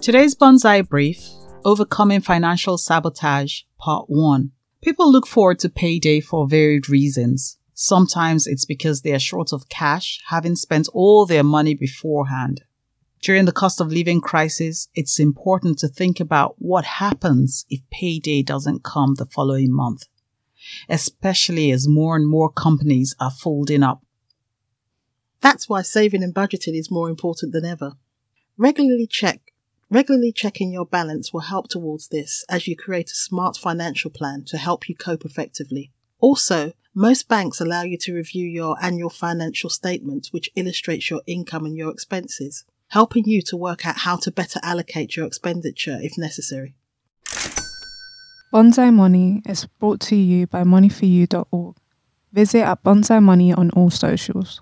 Today's Bonsai Brief Overcoming Financial Sabotage, Part 1. People look forward to payday for varied reasons. Sometimes it's because they are short of cash, having spent all their money beforehand. During the cost of living crisis, it's important to think about what happens if payday doesn't come the following month, especially as more and more companies are folding up. That's why saving and budgeting is more important than ever. Regularly check Regularly checking your balance will help towards this as you create a smart financial plan to help you cope effectively. Also, most banks allow you to review your annual financial statement, which illustrates your income and your expenses, helping you to work out how to better allocate your expenditure if necessary. Bonsai Money is brought to you by moneyforyou.org. Visit at Bonsai Money on all socials.